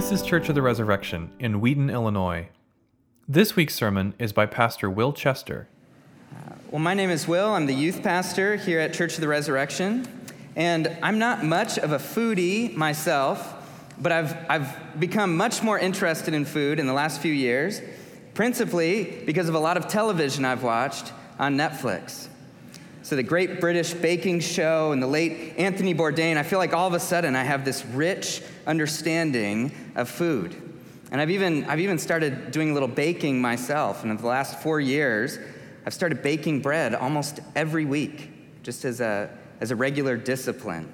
This is Church of the Resurrection in Wheaton, Illinois. This week's sermon is by Pastor Will Chester. Uh, well, my name is Will. I'm the youth pastor here at Church of the Resurrection. And I'm not much of a foodie myself, but I've, I've become much more interested in food in the last few years, principally because of a lot of television I've watched on Netflix. So, the Great British Baking Show and the late Anthony Bourdain, I feel like all of a sudden I have this rich understanding of food. And I've even, I've even started doing a little baking myself. And in the last four years, I've started baking bread almost every week, just as a, as a regular discipline.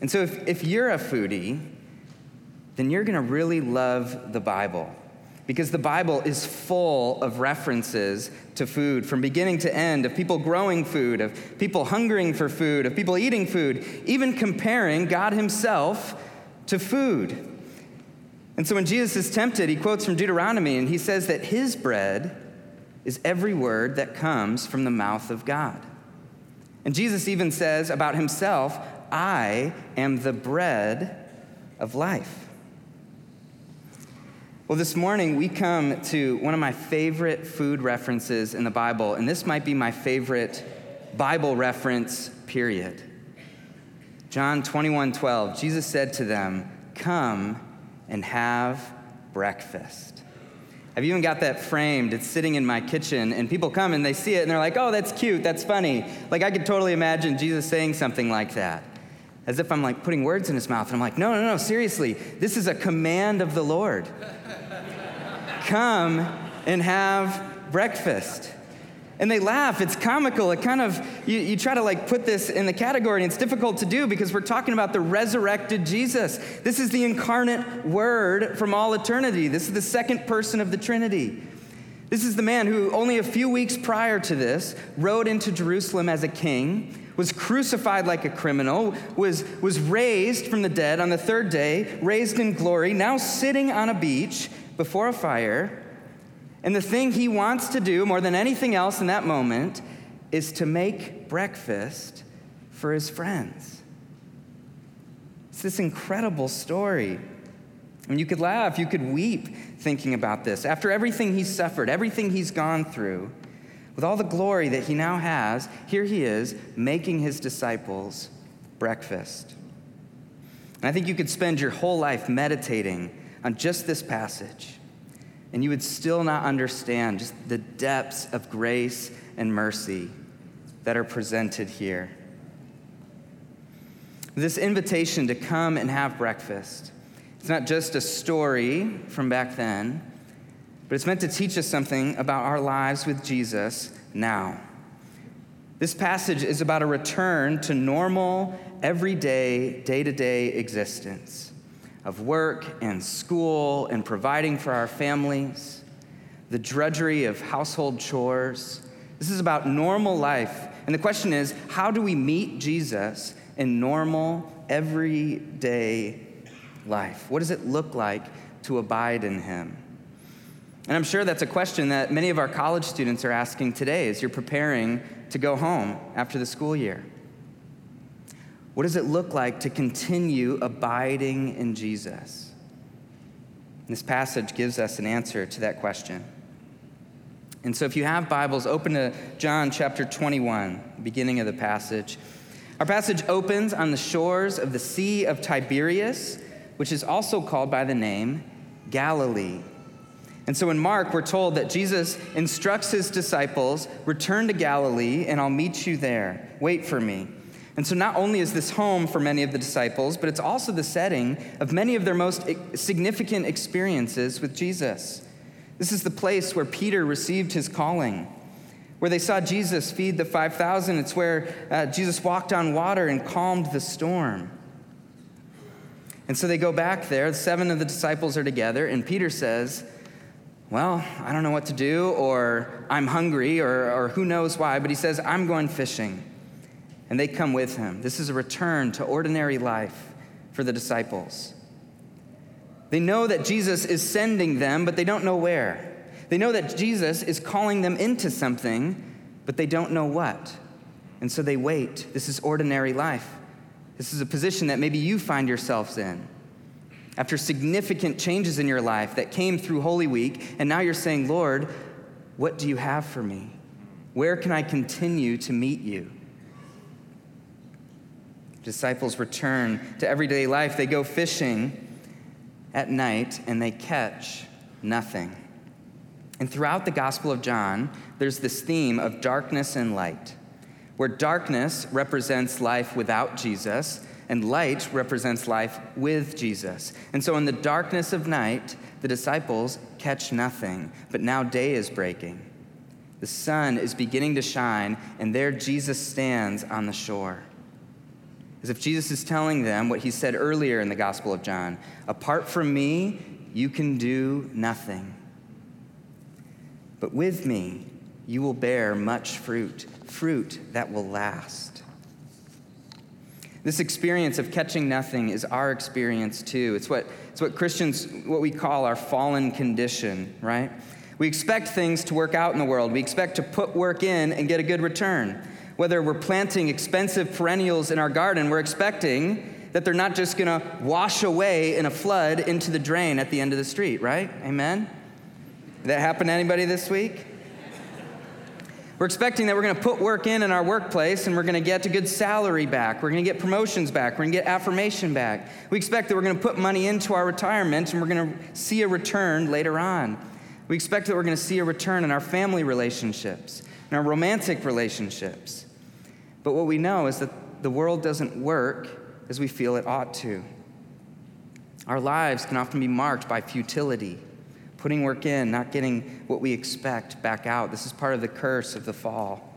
And so, if, if you're a foodie, then you're going to really love the Bible because the Bible is full of references to food from beginning to end, of people growing food, of people hungering for food, of people eating food, even comparing God Himself to food. And so when Jesus is tempted, he quotes from Deuteronomy and he says that his bread is every word that comes from the mouth of God. And Jesus even says about himself, I am the bread of life. Well, this morning we come to one of my favorite food references in the Bible, and this might be my favorite Bible reference, period. John 21 12, Jesus said to them, Come and have breakfast. I've even got that framed. It's sitting in my kitchen, and people come and they see it and they're like, oh, that's cute, that's funny. Like, I could totally imagine Jesus saying something like that, as if I'm like putting words in his mouth. And I'm like, no, no, no, seriously, this is a command of the Lord come and have breakfast. And they laugh. It's comical. It kind of, you, you try to like put this in the category, and it's difficult to do because we're talking about the resurrected Jesus. This is the incarnate word from all eternity. This is the second person of the Trinity. This is the man who, only a few weeks prior to this, rode into Jerusalem as a king, was crucified like a criminal, was, was raised from the dead on the third day, raised in glory, now sitting on a beach before a fire. And the thing he wants to do more than anything else in that moment is to make breakfast for his friends. It's this incredible story. And you could laugh, you could weep thinking about this. After everything he's suffered, everything he's gone through, with all the glory that he now has, here he is making his disciples breakfast. And I think you could spend your whole life meditating on just this passage, and you would still not understand just the depths of grace and mercy that are presented here. This invitation to come and have breakfast, it's not just a story from back then, but it's meant to teach us something about our lives with Jesus now. This passage is about a return to normal, everyday, day to day existence of work and school and providing for our families, the drudgery of household chores. This is about normal life. And the question is how do we meet Jesus in normal, everyday life? What does it look like to abide in him? And I'm sure that's a question that many of our college students are asking today as you're preparing to go home after the school year. What does it look like to continue abiding in Jesus? This passage gives us an answer to that question. And so, if you have Bibles, open to John chapter 21, beginning of the passage. Our passage opens on the shores of the Sea of Tiberias, which is also called by the name Galilee. And so in Mark, we're told that Jesus instructs his disciples return to Galilee, and I'll meet you there. Wait for me. And so, not only is this home for many of the disciples, but it's also the setting of many of their most significant experiences with Jesus. This is the place where Peter received his calling, where they saw Jesus feed the 5,000. It's where uh, Jesus walked on water and calmed the storm. And so they go back there. Seven of the disciples are together, and Peter says, Well, I don't know what to do, or I'm hungry, or, or who knows why, but he says, I'm going fishing and they come with him. This is a return to ordinary life for the disciples. They know that Jesus is sending them, but they don't know where. They know that Jesus is calling them into something, but they don't know what. And so they wait. This is ordinary life. This is a position that maybe you find yourselves in. after significant changes in your life that came through Holy Week, and now you're saying, Lord, what do you have for me? Where can I continue to meet you? Disciples return to everyday life. They go fishing at night and they catch nothing. And throughout the Gospel of John, there's this theme of darkness and light, where darkness represents life without Jesus, and light represents life with Jesus. And so in the darkness of night, the disciples catch nothing, but now day is breaking. The sun is beginning to shine, and there Jesus stands on the shore. As if Jesus is telling them what he said earlier in the Gospel of John Apart from me, you can do nothing. But with me, you will bear much fruit, fruit that will last. This experience of catching nothing is our experience too. It's what, it's what Christians, what we call our fallen condition, right? We expect things to work out in the world. We expect to put work in and get a good return. Whether we're planting expensive perennials in our garden, we're expecting that they're not just going to wash away in a flood into the drain at the end of the street, right? Amen? Did that happen to anybody this week? We're expecting that we're going to put work in in our workplace and we're going to get a good salary back. We're going to get promotions back. We're going to get affirmation back. We expect that we're going to put money into our retirement and we're going to see a return later on. We expect that we're going to see a return in our family relationships, in our romantic relationships. But what we know is that the world doesn't work as we feel it ought to. Our lives can often be marked by futility putting work in, not getting what we expect back out. This is part of the curse of the fall.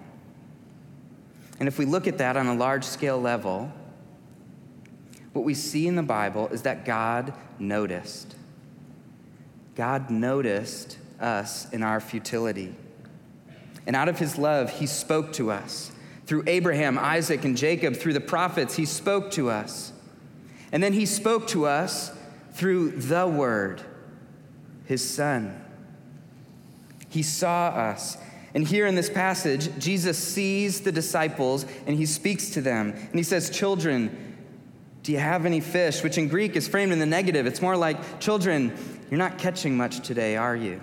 And if we look at that on a large scale level, what we see in the Bible is that God noticed. God noticed us in our futility. And out of his love, he spoke to us. Through Abraham, Isaac, and Jacob, through the prophets, he spoke to us. And then he spoke to us through the word his son. He saw us. And here in this passage, Jesus sees the disciples and he speaks to them. And he says, Children, do you have any fish? Which in Greek is framed in the negative. It's more like, Children, you're not catching much today, are you?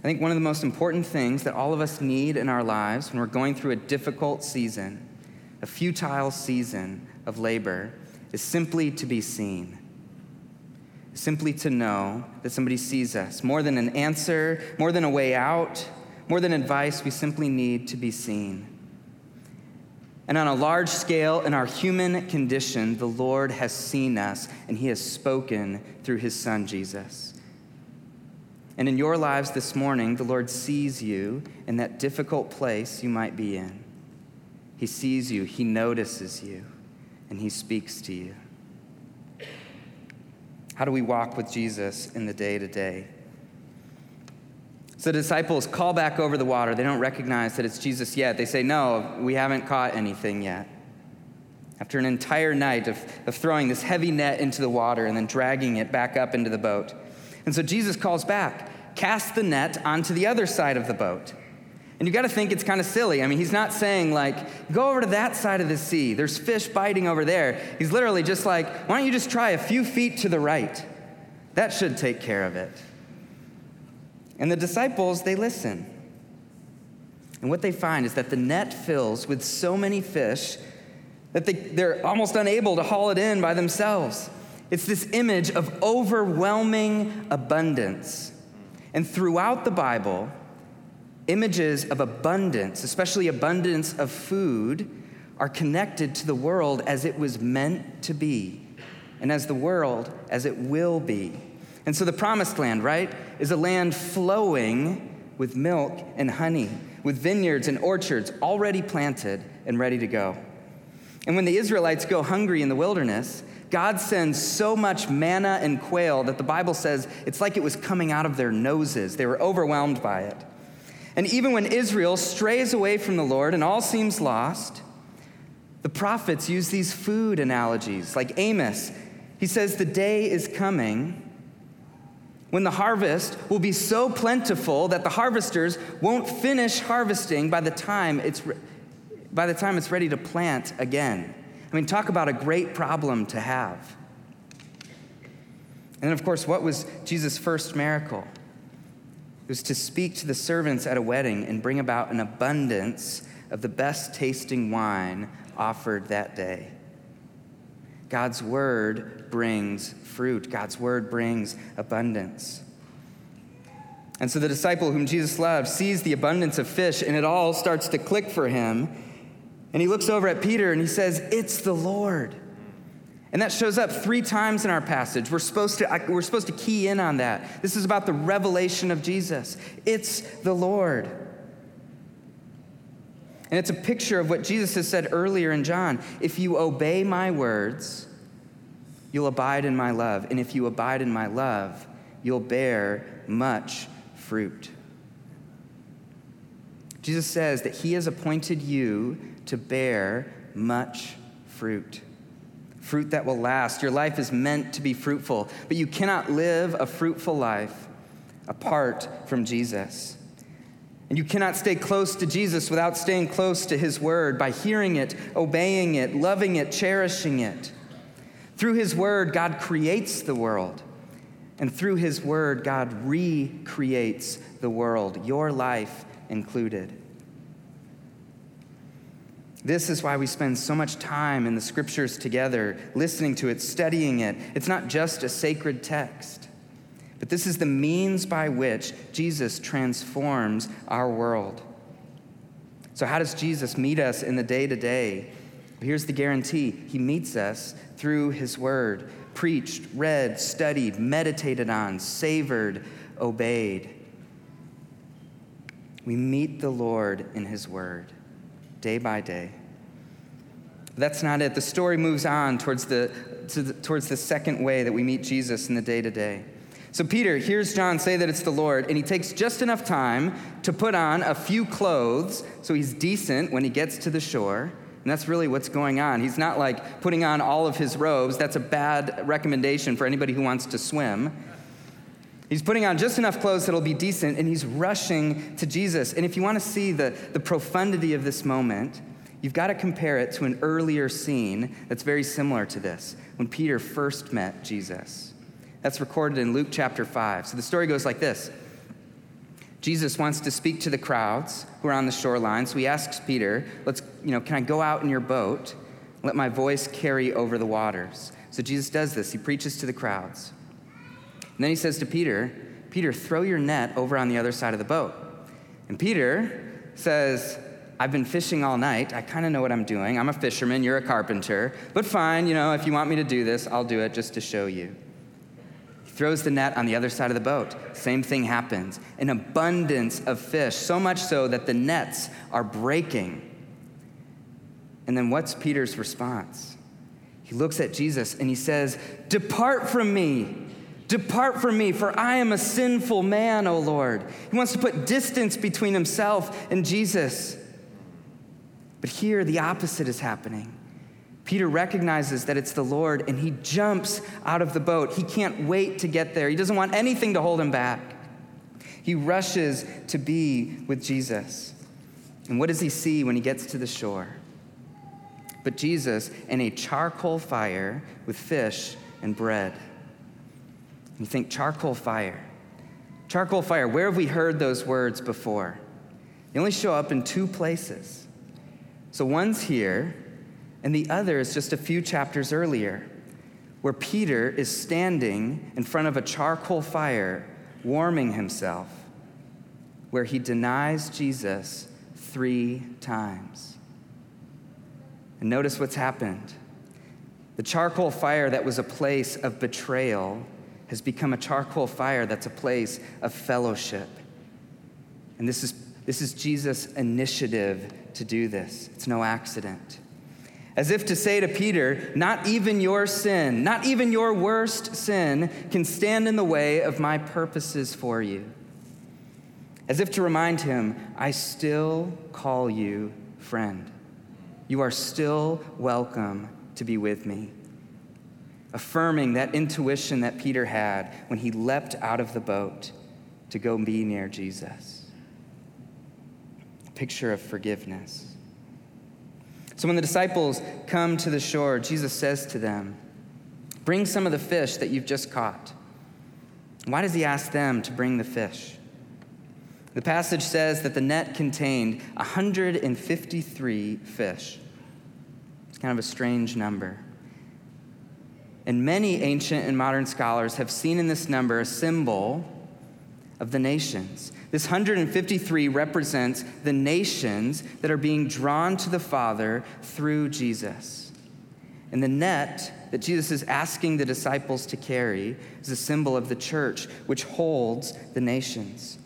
I think one of the most important things that all of us need in our lives when we're going through a difficult season, a futile season of labor, is simply to be seen simply to know that somebody sees us. More than an answer, more than a way out, more than advice, we simply need to be seen. And on a large scale, in our human condition, the Lord has seen us and He has spoken through His Son, Jesus. And in your lives this morning, the Lord sees you in that difficult place you might be in. He sees you, He notices you, and He speaks to you. How do we walk with Jesus in the day to day? So the disciples call back over the water. They don't recognize that it's Jesus yet. They say, No, we haven't caught anything yet. After an entire night of, of throwing this heavy net into the water and then dragging it back up into the boat. And so Jesus calls back, Cast the net onto the other side of the boat. And you got to think it's kind of silly. I mean, he's not saying, like, go over to that side of the sea. There's fish biting over there. He's literally just like, why don't you just try a few feet to the right? That should take care of it. And the disciples, they listen. And what they find is that the net fills with so many fish that they, they're almost unable to haul it in by themselves. It's this image of overwhelming abundance. And throughout the Bible, Images of abundance, especially abundance of food, are connected to the world as it was meant to be, and as the world as it will be. And so the promised land, right, is a land flowing with milk and honey, with vineyards and orchards already planted and ready to go. And when the Israelites go hungry in the wilderness, God sends so much manna and quail that the Bible says it's like it was coming out of their noses. They were overwhelmed by it. And even when Israel strays away from the Lord and all seems lost, the prophets use these food analogies, like Amos. He says, The day is coming when the harvest will be so plentiful that the harvesters won't finish harvesting by the time it's, re- by the time it's ready to plant again. I mean, talk about a great problem to have. And then, of course, what was Jesus' first miracle? It was to speak to the servants at a wedding and bring about an abundance of the best tasting wine offered that day. God's word brings fruit, God's word brings abundance. And so the disciple whom Jesus loved sees the abundance of fish, and it all starts to click for him. And he looks over at Peter and he says, It's the Lord. And that shows up three times in our passage. We're supposed, to, we're supposed to key in on that. This is about the revelation of Jesus. It's the Lord. And it's a picture of what Jesus has said earlier in John. If you obey my words, you'll abide in my love. And if you abide in my love, you'll bear much fruit. Jesus says that he has appointed you to bear much fruit. Fruit that will last. Your life is meant to be fruitful, but you cannot live a fruitful life apart from Jesus. And you cannot stay close to Jesus without staying close to his word by hearing it, obeying it, loving it, cherishing it. Through his word, God creates the world. And through his word, God recreates the world, your life included. This is why we spend so much time in the scriptures together, listening to it, studying it. It's not just a sacred text, but this is the means by which Jesus transforms our world. So, how does Jesus meet us in the day to day? Here's the guarantee He meets us through His Word, preached, read, studied, meditated on, savored, obeyed. We meet the Lord in His Word day by day. That's not it. The story moves on towards the, to the, towards the second way that we meet Jesus in the day to day. So Peter hears John say that it's the Lord, and he takes just enough time to put on a few clothes so he's decent when he gets to the shore. And that's really what's going on. He's not like putting on all of his robes. That's a bad recommendation for anybody who wants to swim. He's putting on just enough clothes that'll be decent, and he's rushing to Jesus. And if you want to see the, the profundity of this moment, you've got to compare it to an earlier scene that's very similar to this, when Peter first met Jesus. That's recorded in Luke chapter 5. So the story goes like this Jesus wants to speak to the crowds who are on the shoreline, so he asks Peter, Let's, you know, can I go out in your boat? Let my voice carry over the waters. So Jesus does this. He preaches to the crowds. And then he says to Peter, Peter, throw your net over on the other side of the boat. And Peter says, I've been fishing all night. I kind of know what I'm doing. I'm a fisherman, you're a carpenter. But fine, you know, if you want me to do this, I'll do it just to show you. He throws the net on the other side of the boat. Same thing happens. An abundance of fish, so much so that the nets are breaking. And then what's Peter's response? He looks at Jesus and he says, Depart from me. Depart from me, for I am a sinful man, O Lord. He wants to put distance between himself and Jesus. But here, the opposite is happening. Peter recognizes that it's the Lord and he jumps out of the boat. He can't wait to get there. He doesn't want anything to hold him back. He rushes to be with Jesus. And what does he see when he gets to the shore? But Jesus in a charcoal fire with fish and bread. You think charcoal fire. Charcoal fire, where have we heard those words before? They only show up in two places. So one's here, and the other is just a few chapters earlier, where Peter is standing in front of a charcoal fire, warming himself, where he denies Jesus three times. And notice what's happened. The charcoal fire that was a place of betrayal has become a charcoal fire that's a place of fellowship. And this is, this is Jesus' initiative to do this. It's no accident. As if to say to Peter, not even your sin, not even your worst sin, can stand in the way of my purposes for you. As if to remind him, I still call you friend. You are still welcome to be with me affirming that intuition that Peter had when he leapt out of the boat to go be near Jesus. A picture of forgiveness. So when the disciples come to the shore, Jesus says to them, Bring some of the fish that you've just caught. Why does he ask them to bring the fish? The passage says that the net contained 153 fish. It's kind of a strange number. And many ancient and modern scholars have seen in this number a symbol of the nations. This 153 represents the nations that are being drawn to the Father through Jesus. And the net that Jesus is asking the disciples to carry is a symbol of the church, which holds the nations.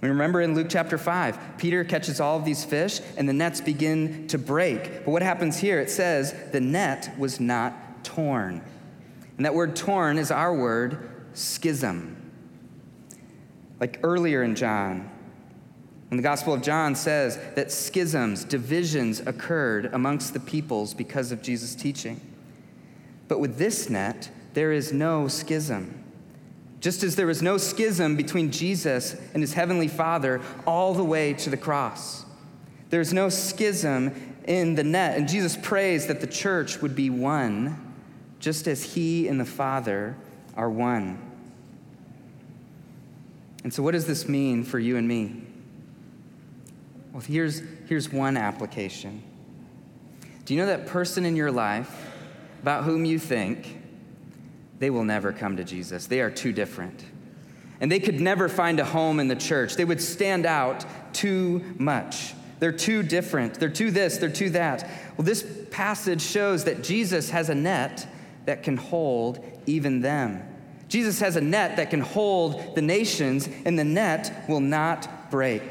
We remember in Luke chapter 5, Peter catches all of these fish and the nets begin to break. But what happens here? It says the net was not torn. And that word torn is our word schism. Like earlier in John, when the Gospel of John says that schisms, divisions occurred amongst the peoples because of Jesus' teaching. But with this net, there is no schism. Just as there was no schism between Jesus and his heavenly Father all the way to the cross, there's no schism in the net. And Jesus prays that the church would be one, just as he and the Father are one. And so, what does this mean for you and me? Well, here's, here's one application. Do you know that person in your life about whom you think they will never come to Jesus? They are too different. And they could never find a home in the church. They would stand out too much. They're too different. They're too this, they're too that. Well, this passage shows that Jesus has a net that can hold even them. Jesus has a net that can hold the nations, and the net will not break.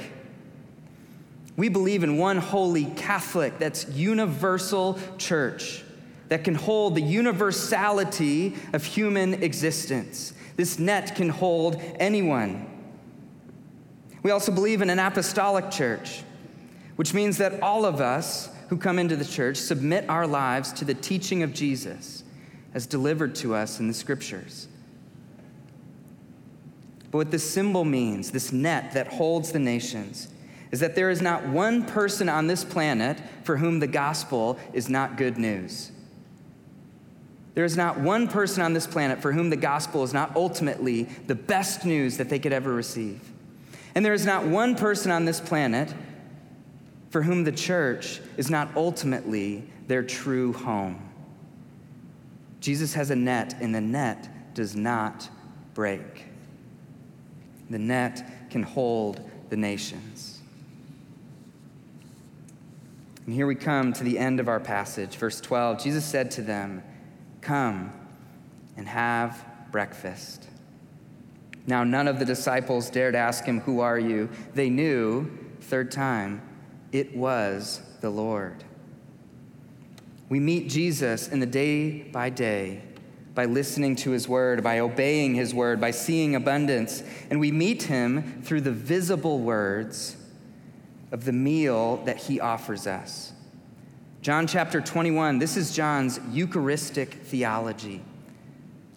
We believe in one holy Catholic that's universal church that can hold the universality of human existence. This net can hold anyone. We also believe in an apostolic church, which means that all of us who come into the church submit our lives to the teaching of Jesus as delivered to us in the scriptures. But what this symbol means, this net that holds the nations, is that there is not one person on this planet for whom the gospel is not good news. There is not one person on this planet for whom the gospel is not ultimately the best news that they could ever receive. And there is not one person on this planet for whom the church is not ultimately their true home. Jesus has a net, and the net does not break. The net can hold the nations. And here we come to the end of our passage, verse 12. Jesus said to them, Come and have breakfast. Now, none of the disciples dared ask him, Who are you? They knew, third time, it was the Lord. We meet Jesus in the day by day by listening to his word, by obeying his word, by seeing abundance. And we meet him through the visible words of the meal that he offers us. John chapter 21, this is John's Eucharistic theology,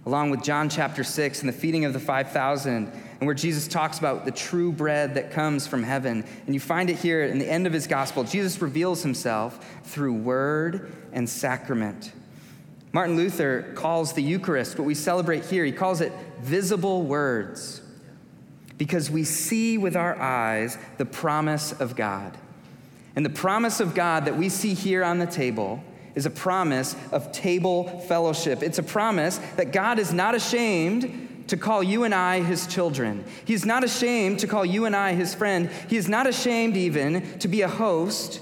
along with John chapter 6 and the feeding of the 5,000, and where Jesus talks about the true bread that comes from heaven. And you find it here in the end of his gospel. Jesus reveals himself through word and sacrament. Martin Luther calls the Eucharist, what we celebrate here, he calls it visible words because we see with our eyes the promise of God. And the promise of God that we see here on the table is a promise of table fellowship. It's a promise that God is not ashamed to call you and I his children. He's not ashamed to call you and I his friend. He is not ashamed even to be a host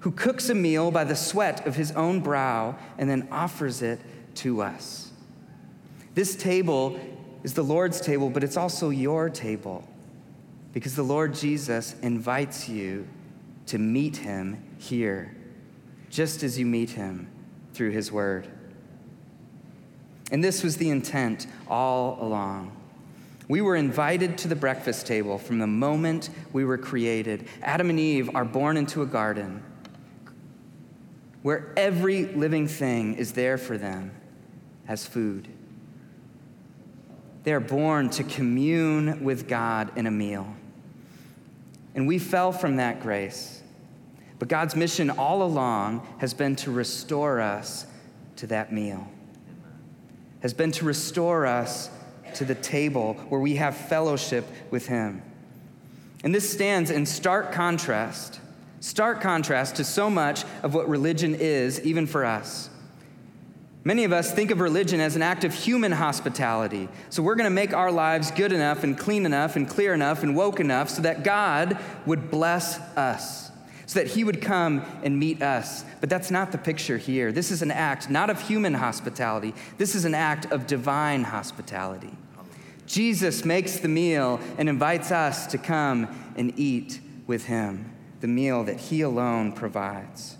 who cooks a meal by the sweat of his own brow and then offers it to us. This table is the Lord's table, but it's also your table because the Lord Jesus invites you to meet him here, just as you meet him through his word. And this was the intent all along. We were invited to the breakfast table from the moment we were created. Adam and Eve are born into a garden where every living thing is there for them as food. They are born to commune with God in a meal. And we fell from that grace. But God's mission all along has been to restore us to that meal, has been to restore us to the table where we have fellowship with Him. And this stands in stark contrast, stark contrast to so much of what religion is, even for us. Many of us think of religion as an act of human hospitality. So we're going to make our lives good enough and clean enough and clear enough and woke enough so that God would bless us, so that He would come and meet us. But that's not the picture here. This is an act not of human hospitality, this is an act of divine hospitality. Jesus makes the meal and invites us to come and eat with Him, the meal that He alone provides.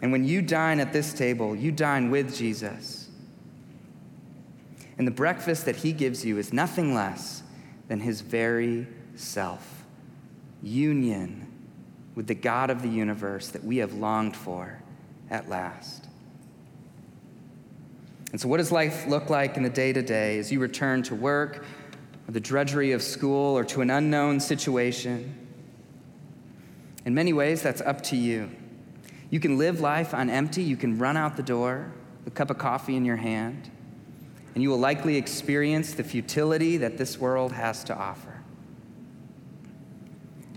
And when you dine at this table, you dine with Jesus. And the breakfast that he gives you is nothing less than his very self union with the God of the universe that we have longed for at last. And so, what does life look like in the day to day as you return to work or the drudgery of school or to an unknown situation? In many ways, that's up to you. You can live life on empty. You can run out the door, a cup of coffee in your hand, and you will likely experience the futility that this world has to offer.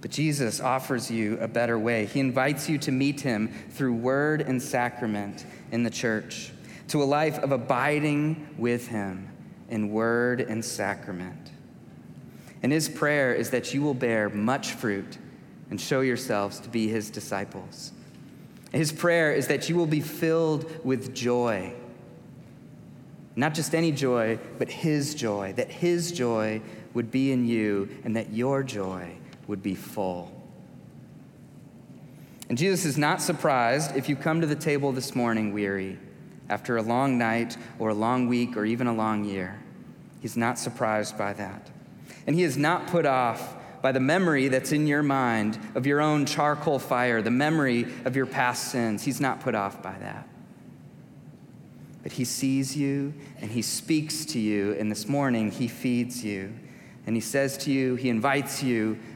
But Jesus offers you a better way. He invites you to meet him through word and sacrament in the church, to a life of abiding with him in word and sacrament. And his prayer is that you will bear much fruit and show yourselves to be his disciples. His prayer is that you will be filled with joy. Not just any joy, but His joy, that His joy would be in you and that your joy would be full. And Jesus is not surprised if you come to the table this morning weary after a long night or a long week or even a long year. He's not surprised by that. And He is not put off by the memory that's in your mind of your own charcoal fire, the memory of your past sins. He's not put off by that. But He sees you and He speaks to you, and this morning He feeds you. And He says to you, He invites you,